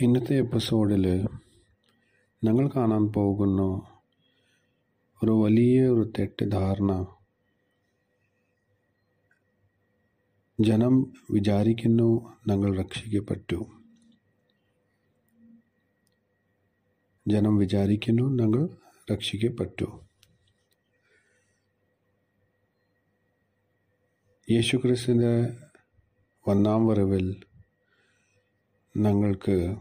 ഇന്നത്തെ എപ്പിസോഡിൽ ഞങ്ങൾ കാണാൻ പോകുന്ന ഒരു വലിയ ഒരു തെറ്റിദ്ധാരണ ജനം വിചാരിക്കുന്നു ഞങ്ങൾ രക്ഷിക്കപ്പെട്ടു. ജനം വിചാരിക്കുന്നു ഞങ്ങൾ രക്ഷിക്കപ്പെട്ടു. യേശുക്രിസ്തുവിന്റെ ഒന്നാം വരവിൽ ഞങ്ങൾക്ക്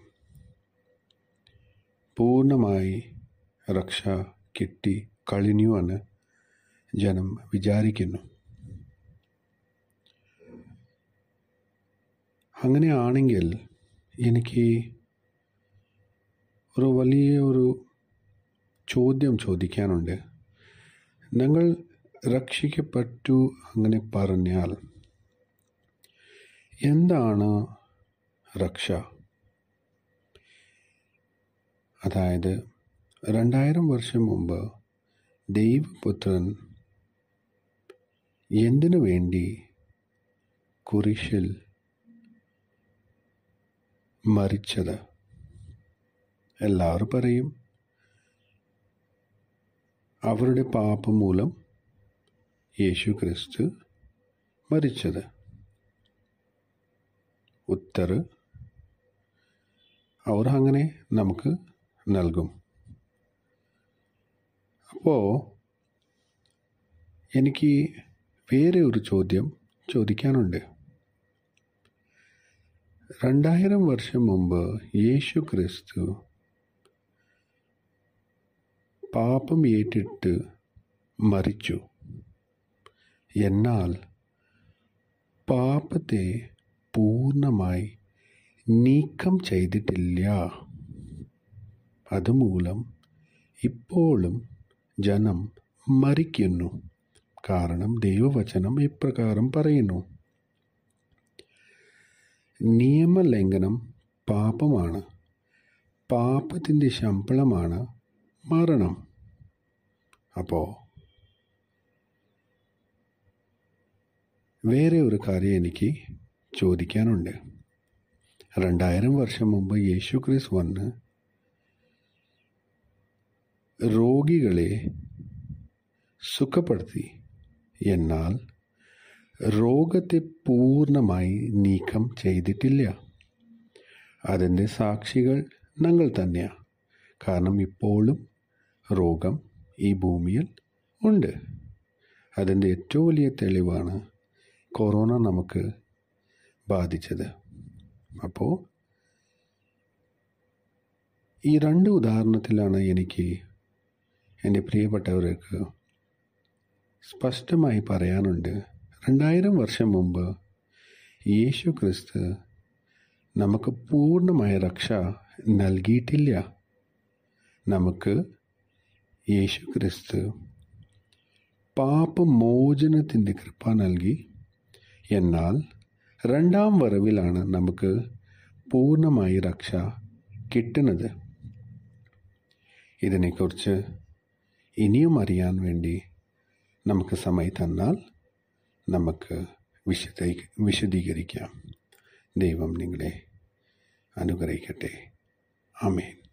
പൂർണമായി രക്ഷ കിട്ടി കഴിഞ്ഞു എന്ന് ജനം വിചാരിക്കുന്നു. അങ്ങനെയാണെങ്കിൽ എനിക്ക് ഒരു വലിയ ഒരു ചോദ്യം ചോദിക്കാനുണ്ട്. നിങ്ങൾ രക്ഷിക്കപ്പെട്ടു അങ്ങനെ പറഞ്ഞാൽ എന്താണ് രക്ഷ? അതായത് രണ്ടായിരം വർഷം മുമ്പ് ദൈവപുത്രൻ എന്തിനു വേണ്ടി കുരിശിൽ മരിച്ചത്? എല്ലാവരും പറയും അവരുടെ പാപം മൂലം യേശു ക്രിസ്തു മരിച്ചത്. ഉത്തർ അവർ അങ്ങനെ നമുക്ക് നൽകും. അപ്പോൾ എനിക്ക് വേറെ ഒരു ചോദ്യം ചോദിക്കാനുണ്ട്. രണ്ടായിരം വർഷം മുമ്പ് യേശു ക്രിസ്തു പാപം ഏറ്റിട്ട് മരിച്ചു. എന്നാൽ പാപത്തെ പൂർണമായി നീക്കം ചെയ്തിട്ടില്ല. അതുമൂലം ഇപ്പോഴും ജനം മരിക്കുന്നു. കാരണം ദൈവവചനം ഇപ്രകാരം പറയുന്നു. നിയമലംഘനം പാപമാണ്. പാപത്തിന്റെ ശമ്പളമാണ് മരണം. അപ്പോൾ വേറെ ഒരു കാര്യം എനിക്ക് ചോദിക്കാനുണ്ട്. രണ്ടായിരം വർഷം മുമ്പ് യേശു ക്രിസ് വന്ന് രോഗികളെ സുഖപ്പെടുത്തി എന്നാൽ രോഗത്തെ പൂർണമായി നീക്കം ചെയ്തിട്ടില്ല. അതിന്റെ സാക്ഷികൾ ഞങ്ങൾ തന്നെയാണ് കാരണം ഇപ്പോഴും രോഗം ഈ ഭൂമിയിൽ ഉണ്ട്. അതിന്റെ ഏറ്റവും വലിയ തെളിവാണ് കൊറോണ നമുക്ക് ബാധിച്ചത്. അപ്പോൾ ഈ രണ്ട് ഉദാഹരണത്തിലാണ് എനിക്ക് എന്റെ പ്രിയപ്പെട്ടവർക്ക് സ്പഷ്ടമായി പറയാനുണ്ട് രണ്ടായിരം വർഷം മുമ്പ് യേശു ക്രിസ്തു നമുക്ക് പൂർണമായ രക്ഷ നൽകിയിട്ടില്ല. നമുക്ക് യേശു ക്രിസ്തു പാപമോചനത്തിന്റെ കൃപ നൽകി. എന്നാൽ രണ്ടാം വരവിലാണ് നമുക്ക് പൂർണമായി രക്ഷ കിട്ടുന്നത്. ഇതിനെക്കുറിച്ച് ഇനിയും അറിയാൻ വേണ്ടി നമുക്ക് സമയം തന്നാൽ നമുക്ക് വിശദീ വിശദീകരിക്കാം ദൈവം നിങ്ങളെ അനുഗ്രഹിക്കട്ടെ. ആമേൻ.